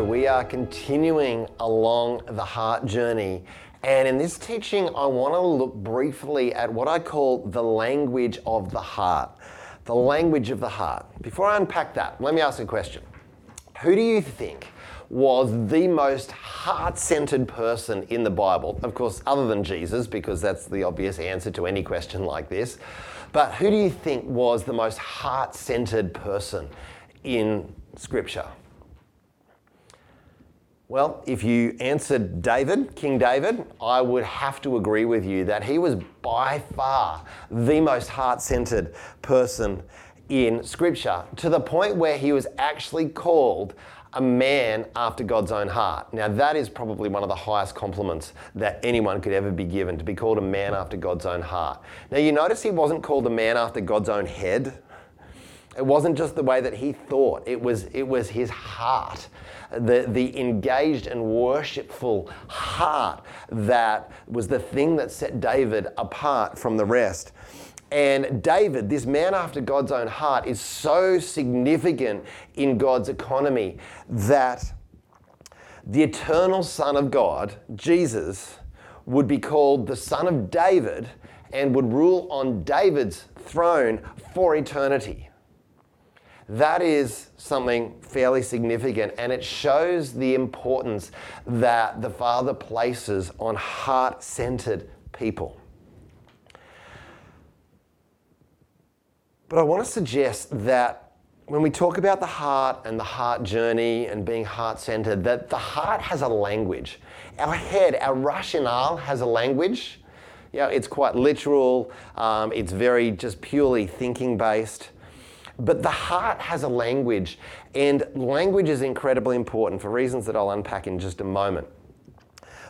We are continuing along the heart journey. And in this teaching, I want to look briefly at what I call the language of the heart. The language of the heart. Before I unpack that, let me ask a question. Who do you think was the most heart centered person in the Bible? Of course, other than Jesus, because that's the obvious answer to any question like this. But who do you think was the most heart centered person in Scripture? Well, if you answered David, King David, I would have to agree with you that he was by far the most heart centered person in Scripture to the point where he was actually called a man after God's own heart. Now, that is probably one of the highest compliments that anyone could ever be given to be called a man after God's own heart. Now, you notice he wasn't called a man after God's own head. It wasn't just the way that he thought, it was, it was his heart the, the engaged and worshipful heart that was the thing that set David apart from the rest. And David, this man after God's own heart, is so significant in God's economy that the eternal Son of God, Jesus, would be called the Son of David and would rule on David's throne for eternity. That is something fairly significant, and it shows the importance that the Father places on heart centered people. But I want to suggest that when we talk about the heart and the heart journey and being heart centered, that the heart has a language. Our head, our rationale has a language. Know, it's quite literal, um, it's very just purely thinking based. But the heart has a language, and language is incredibly important for reasons that I'll unpack in just a moment.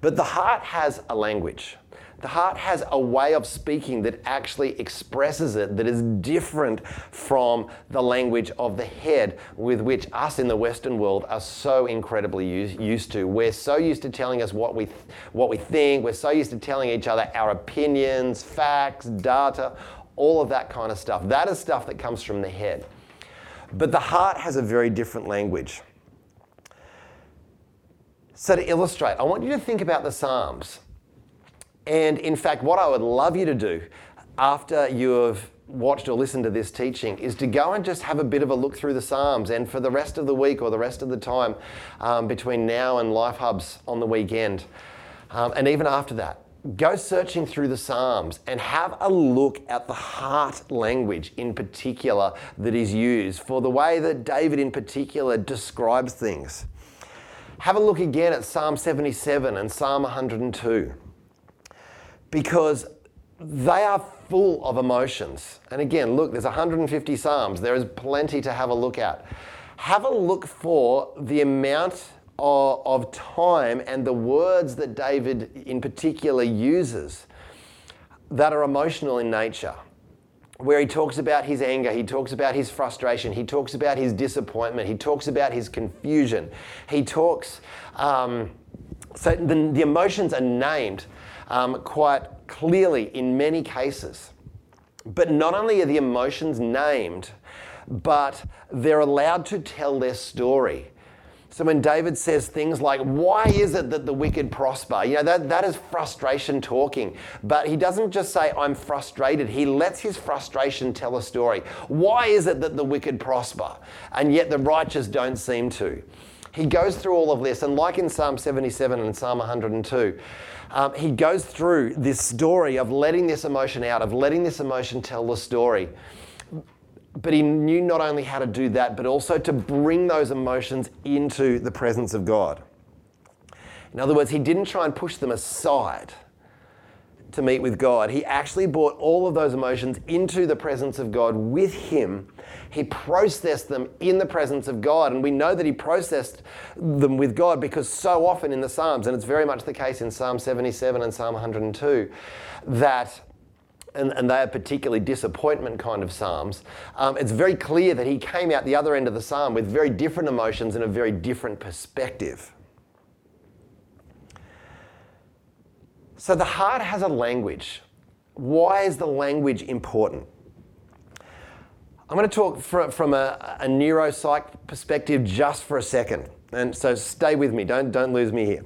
But the heart has a language. The heart has a way of speaking that actually expresses it that is different from the language of the head with which us in the Western world are so incredibly used to. We're so used to telling us what we, what we think, we're so used to telling each other our opinions, facts, data, all of that kind of stuff. That is stuff that comes from the head. But the heart has a very different language. So, to illustrate, I want you to think about the Psalms. And in fact, what I would love you to do after you have watched or listened to this teaching is to go and just have a bit of a look through the Psalms. And for the rest of the week or the rest of the time um, between now and Life Hubs on the weekend, um, and even after that, go searching through the Psalms and have a look at the heart language in particular that is used for the way that David in particular describes things. Have a look again at Psalm 77 and Psalm 102 because they are full of emotions. And again, look, there's 150 Psalms, there is plenty to have a look at. Have a look for the amount of, time and the words that David in particular uses that are emotional in nature where he talks about his anger, he talks about his frustration, he talks about his disappointment, he talks about his confusion. He talks, um, so the, the, emotions are named um, quite clearly in many cases. But not only are the emotions named, but they're allowed to tell their story. So when David says things like, Why is it that the wicked prosper? You know, that, that is frustration talking. But he doesn't just say, I'm frustrated. He lets his frustration tell a story. Why is it that the wicked prosper? And yet the righteous don't seem to. He goes through all of this, and like in Psalm 77 and Psalm 102, um, he goes through this story of letting this emotion out, of letting this emotion tell the story but he knew not only how to do that, but also to bring those emotions into the presence of God. In other words, he didn't try and push them aside to meet with God. He actually brought all of those emotions into the presence of God with him. He processed them in the presence of God. And we know that he processed them with God because so often in the Psalms, and it's very much the case in Psalm 77 and Psalm 102, that and, and they are particularly disappointment kind of psalms, um, it's very clear that he came out the other end of the psalm with very different emotions and a very different perspective. So the heart has a language. Why is the language important? I'm going to talk from a, a neuropsych perspective just for a second. And so stay with me, don't, don't lose me here.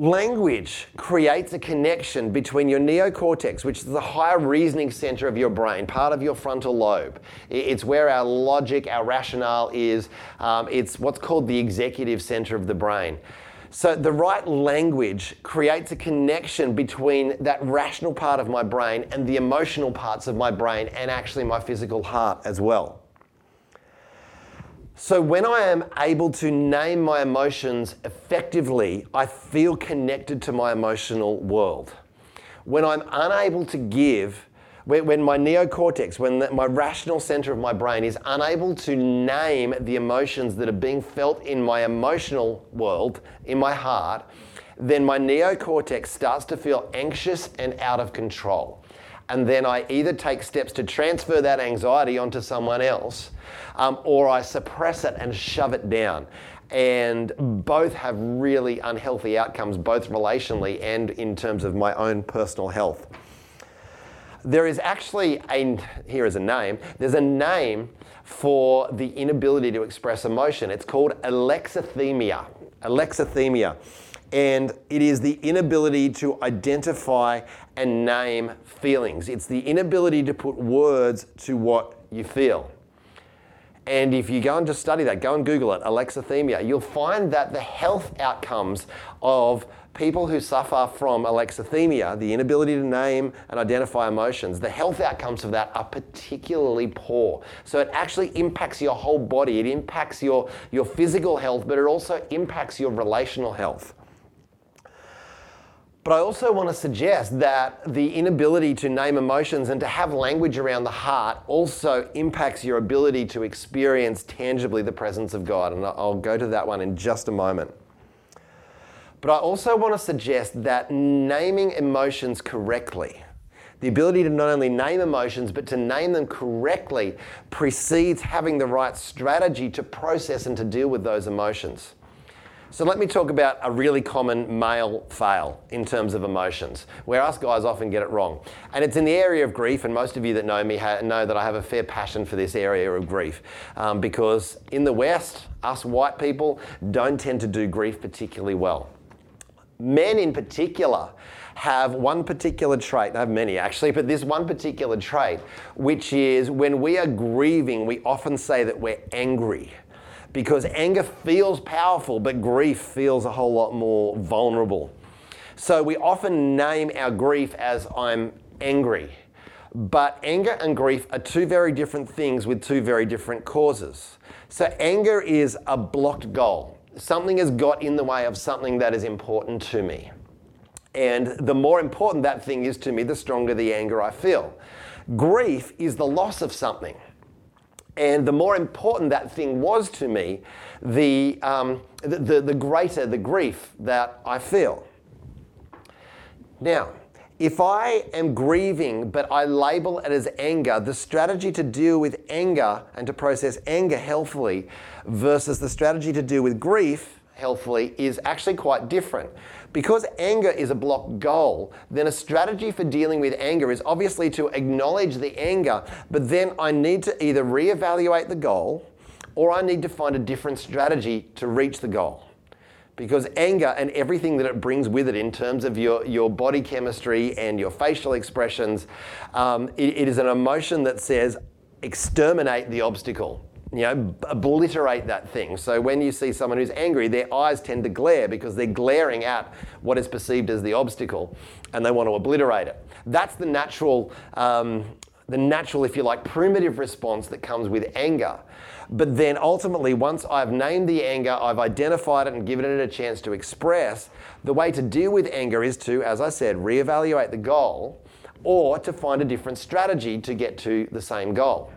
Language creates a connection between your neocortex, which is the higher reasoning center of your brain, part of your frontal lobe. It's where our logic, our rationale is. Um, it's what's called the executive center of the brain. So, the right language creates a connection between that rational part of my brain and the emotional parts of my brain and actually my physical heart as well. So, when I am able to name my emotions effectively, I feel connected to my emotional world. When I'm unable to give, when, my neocortex, when my rational center of my brain is unable to name the emotions that are being felt in my emotional world, in my heart, then my neocortex starts to feel anxious and out of control. And then I either take steps to transfer that anxiety onto someone else um, or I suppress it and shove it down. And both have really unhealthy outcomes, both relationally and in terms of my own personal health. There is actually a, here is a name, there's a name for the inability to express emotion. It's called alexithymia. Alexithymia. And it is the inability to identify and name feelings. It's the inability to put words to what you feel. And if you go and just study that, go and Google it, alexithymia, you'll find that the health outcomes of people who suffer from alexithymia, the inability to name and identify emotions, the health outcomes of that are particularly poor. So it actually impacts your whole body. It impacts your, your physical health, but it also impacts your relational health. But I also want to suggest that the inability to name emotions and to have language around the heart also impacts your ability to experience tangibly the presence of God. And I'll go to that one in just a moment. But I also want to suggest that naming emotions correctly, the ability to not only name emotions, but to name them correctly, precedes having the right strategy to process and to deal with those emotions. So let me talk about a really common male fail in terms of emotions, where us guys often get it wrong. And it's in the area of grief, and most of you that know me know that I have a fair passion for this area of grief. Um, because in the West, us white people don't tend to do grief particularly well. Men in particular have one particular trait, I have many actually, but this one particular trait, which is when we are grieving, we often say that we're angry because anger feels powerful, but grief feels a whole lot more vulnerable. So we often name our grief as I'm angry. But anger and grief are two very different things with two very different causes. So anger is a blocked goal. Something has got in the way of something that is important to me. And the more important that thing is to me, the stronger the anger I feel. Grief is the loss of something. And the more important that thing was to me, the, um, the, the, the greater the grief that I feel. Now, if I am grieving but I label it as anger, the strategy to deal with anger and to process anger healthily versus the strategy to deal with grief healthfully is actually quite different. Because anger is a blocked goal, then a strategy for dealing with anger is obviously to acknowledge the anger, but then I need to either reevaluate the goal or I need to find a different strategy to reach the goal. Because anger and everything that it brings with it in terms of your, your body chemistry and your facial expressions, um, it, it is an emotion that says, exterminate the obstacle you know, obliterate that thing. So when you see someone who's angry, their eyes tend to glare because they're glaring at what is perceived as the obstacle, and they want to obliterate it. That's the natural, um, the natural, if you like, primitive response that comes with anger. But then ultimately, once I've named the anger, I've identified it and given it a chance to express, the way to deal with anger is to, as I said, reevaluate the goal or to find a different strategy to get to the same goal.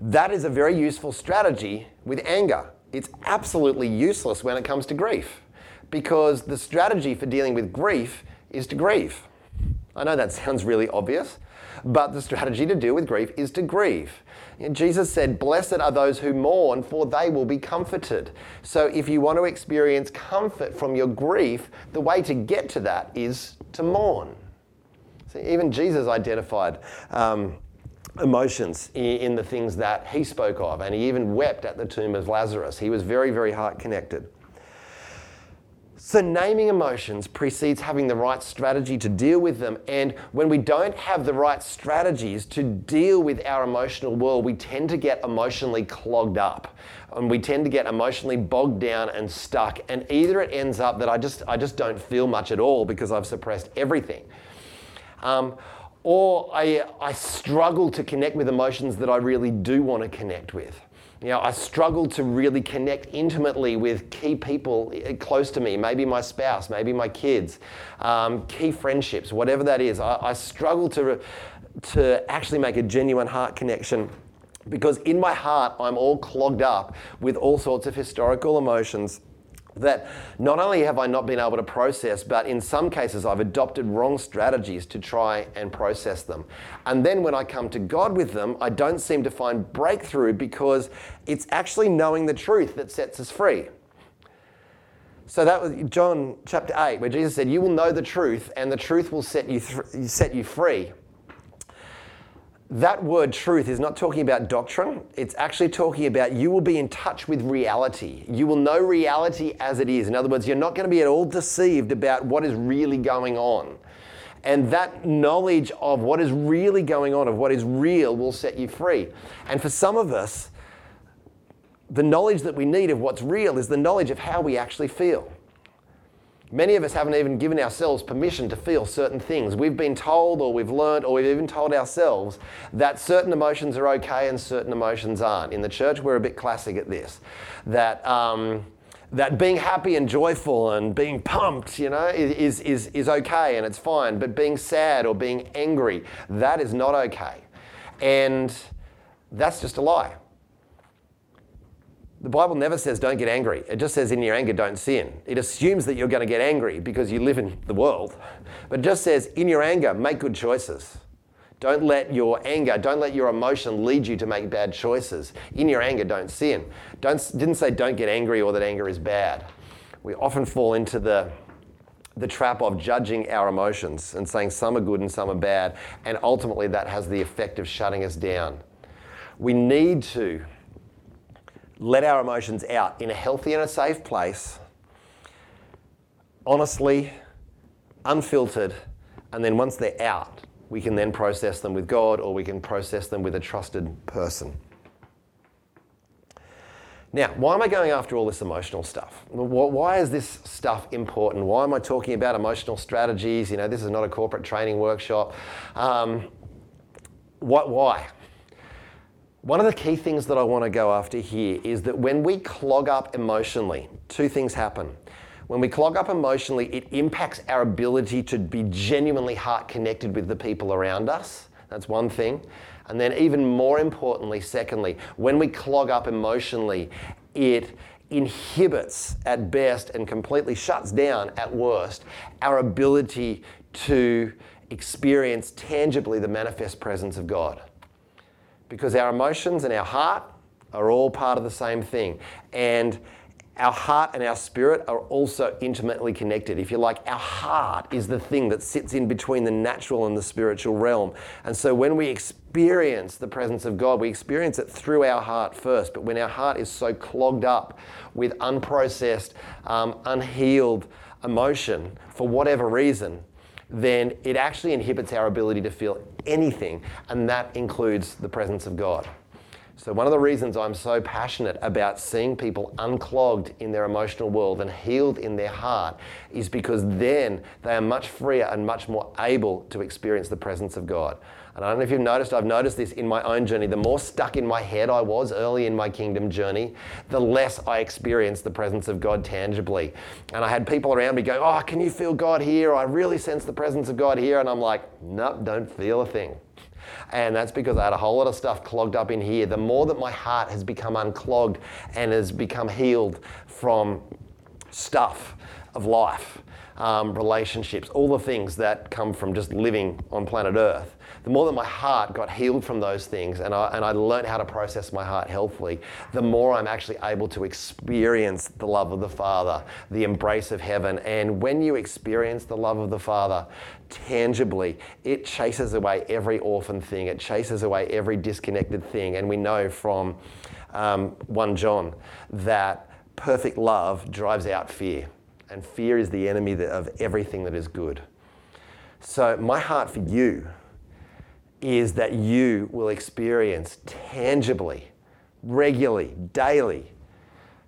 That is a very useful strategy with anger. It's absolutely useless when it comes to grief because the strategy for dealing with grief is to grieve. I know that sounds really obvious, but the strategy to deal with grief is to grieve. Jesus said, Blessed are those who mourn, for they will be comforted. So, if you want to experience comfort from your grief, the way to get to that is to mourn. See, even Jesus identified um, emotions in the things that he spoke of. And he even wept at the tomb of Lazarus. He was very, very heart connected. So, naming emotions precedes having the right strategy to deal with them. And when we don't have the right strategies to deal with our emotional world, we tend to get emotionally clogged up. And we tend to get emotionally bogged down and stuck. And either it ends up that I just, I just don't feel much at all because I've suppressed everything. Um, or I, I struggle to connect with emotions that I really do want to connect with. You know, I struggle to really connect intimately with key people eh, close to me, maybe my spouse, maybe my kids, um, key friendships, whatever that is. I, I struggle to, to actually make a genuine heart connection because in my heart, I'm all clogged up with all sorts of historical emotions that not only have I not been able to process, but in some cases I've adopted wrong strategies to try and process them. And then when I come to God with them, I don't seem to find breakthrough because it's actually knowing the truth that sets us free. So that was John chapter 8, where Jesus said, You will know the truth, and the truth will set you, th- set you free that word truth is not talking about doctrine. It's actually talking about you will be in touch with reality. You will know reality as it is. In other words, you're not going to be at all deceived about what is really going on. And that knowledge of what is really going on, of what is real, will set you free. And for some of us, the knowledge that we need of what's real is the knowledge of how we actually feel. Many of us haven't even given ourselves permission to feel certain things. We've been told, or we've learned, or we've even told ourselves that certain emotions are okay and certain emotions aren't. In the church, we're a bit classic at this. That, um, that being happy and joyful and being pumped, you know, is, is, is okay and it's fine. But being sad or being angry, that is not okay. And that's just a lie. The Bible never says don't get angry. It just says in your anger don't sin. It assumes that you're going to get angry because you live in the world. But it just says in your anger make good choices. Don't let your anger, don't let your emotion lead you to make bad choices. In your anger don't sin. Don't didn't say don't get angry or that anger is bad. We often fall into the the trap of judging our emotions and saying some are good and some are bad, and ultimately that has the effect of shutting us down. We need to let our emotions out in a healthy and a safe place, honestly, unfiltered, and then once they're out, we can then process them with God or we can process them with a trusted person. Now, why am I going after all this emotional stuff? Why is this stuff important? Why am I talking about emotional strategies? You know, this is not a corporate training workshop. Um, what, why? One of the key things that I want to go after here is that when we clog up emotionally, two things happen. When we clog up emotionally, it impacts our ability to be genuinely heart connected with the people around us. That's one thing. And then, even more importantly, secondly, when we clog up emotionally, it inhibits at best and completely shuts down at worst our ability to experience tangibly the manifest presence of God because our emotions and our heart are all part of the same thing. And our heart and our spirit are also intimately connected. If you like, our heart is the thing that sits in between the natural and the spiritual realm. And so when we experience the presence of God, we experience it through our heart first. But when our heart is so clogged up with unprocessed, um, unhealed emotion for whatever reason, then it actually inhibits our ability to feel anything, and that includes the presence of God. So, one of the reasons I'm so passionate about seeing people unclogged in their emotional world and healed in their heart is because then they are much freer and much more able to experience the presence of God. And I don't know if you've noticed, I've noticed this in my own journey. The more stuck in my head I was early in my kingdom journey, the less I experienced the presence of God tangibly. And I had people around me going, Oh, can you feel God here? I really sense the presence of God here. And I'm like, Nope, don't feel a thing. And that's because I had a whole lot of stuff clogged up in here. The more that my heart has become unclogged and has become healed from stuff of life, um, relationships, all the things that come from just living on planet Earth, the more that my heart got healed from those things and I, and I learned how to process my heart healthily, the more I'm actually able to experience the love of the Father, the embrace of heaven. And when you experience the love of the Father tangibly, it chases away every orphan thing, it chases away every disconnected thing. And we know from um, 1 John that perfect love drives out fear. And fear is the enemy of everything that is good. So, my heart for you is that you will experience tangibly, regularly, daily,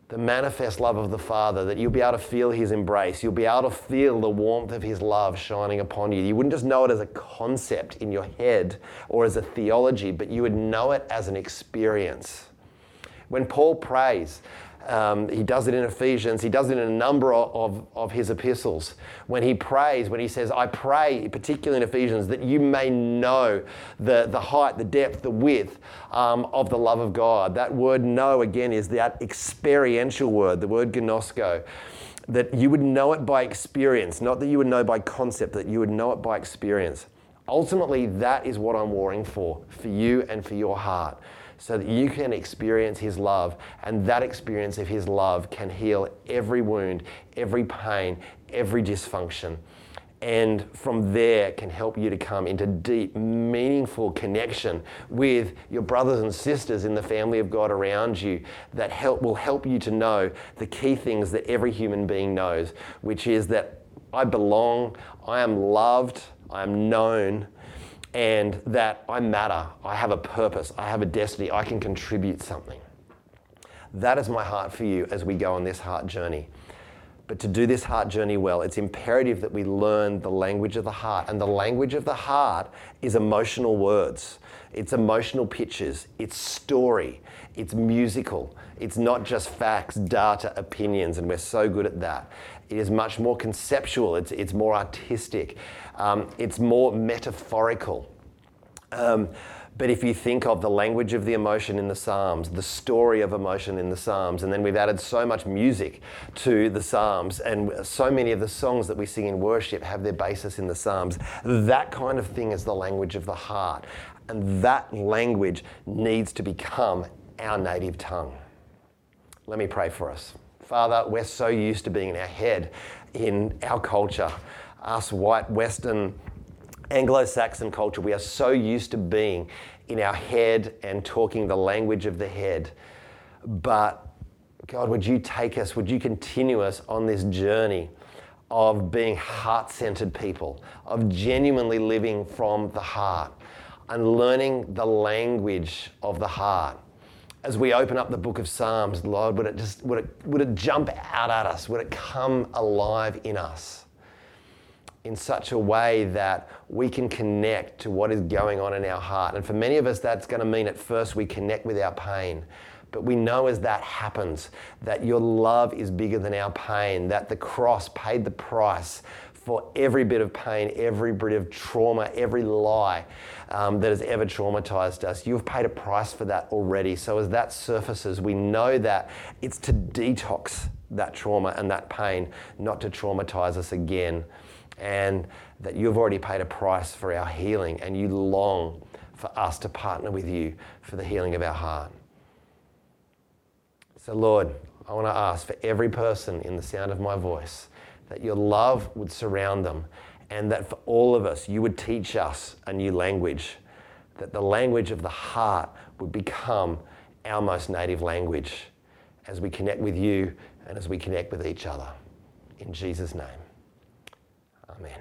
the manifest love of the Father, that you'll be able to feel His embrace. You'll be able to feel the warmth of His love shining upon you. You wouldn't just know it as a concept in your head or as a theology, but you would know it as an experience. When Paul prays, um, he does it in Ephesians. He does it in a number of, of his epistles. When he prays, when he says, I pray, particularly in Ephesians, that you may know the, the height, the depth, the width um, of the love of God. That word know, again, is that experiential word, the word ginosko. That you would know it by experience, not that you would know by concept, that you would know it by experience. Ultimately, that is what I'm warring for, for you and for your heart so that you can experience His love. And that experience of His love can heal every wound, every pain, every dysfunction. And from there can help you to come into deep, meaningful connection with your brothers and sisters in the family of God around you that help, will help you to know the key things that every human being knows, which is that I belong, I am loved, I am known, and that I matter, I have a purpose, I have a destiny, I can contribute something. That is my heart for you as we go on this heart journey. But to do this heart journey well, it's imperative that we learn the language of the heart. And the language of the heart is emotional words, it's emotional pictures, it's story, it's musical. It's not just facts, data, opinions, and we're so good at that. It is much more conceptual, it's, it's more artistic, um, it's more metaphorical. Um, but if you think of the language of the emotion in the Psalms, the story of emotion in the Psalms, and then we've added so much music to the Psalms, and so many of the songs that we sing in worship have their basis in the Psalms, that kind of thing is the language of the heart. And that language needs to become our native tongue. Let me pray for us. Father, we're so used to being in our head in our culture, us white Western Anglo Saxon culture, we are so used to being in our head and talking the language of the head. But God, would you take us, would you continue us on this journey of being heart centered people, of genuinely living from the heart and learning the language of the heart? As we open up the book of Psalms, Lord, would it just would it, would it jump out at us? Would it come alive in us? in such a way that we can connect to what is going on in our heart. And for many of us, that's going to mean at first we connect with our pain. But we know as that happens that your love is bigger than our pain, that the cross paid the price for every bit of pain, every bit of trauma, every lie um, that has ever traumatized us. You've paid a price for that already. So as that surfaces, we know that it's to detox that trauma and that pain, not to traumatize us again and that you've already paid a price for our healing and you long for us to partner with you for the healing of our heart. So, Lord, I want to ask for every person in the sound of my voice that your love would surround them and that for all of us, you would teach us a new language, that the language of the heart would become our most native language as we connect with you and as we connect with each other. In Jesus' name. Amen.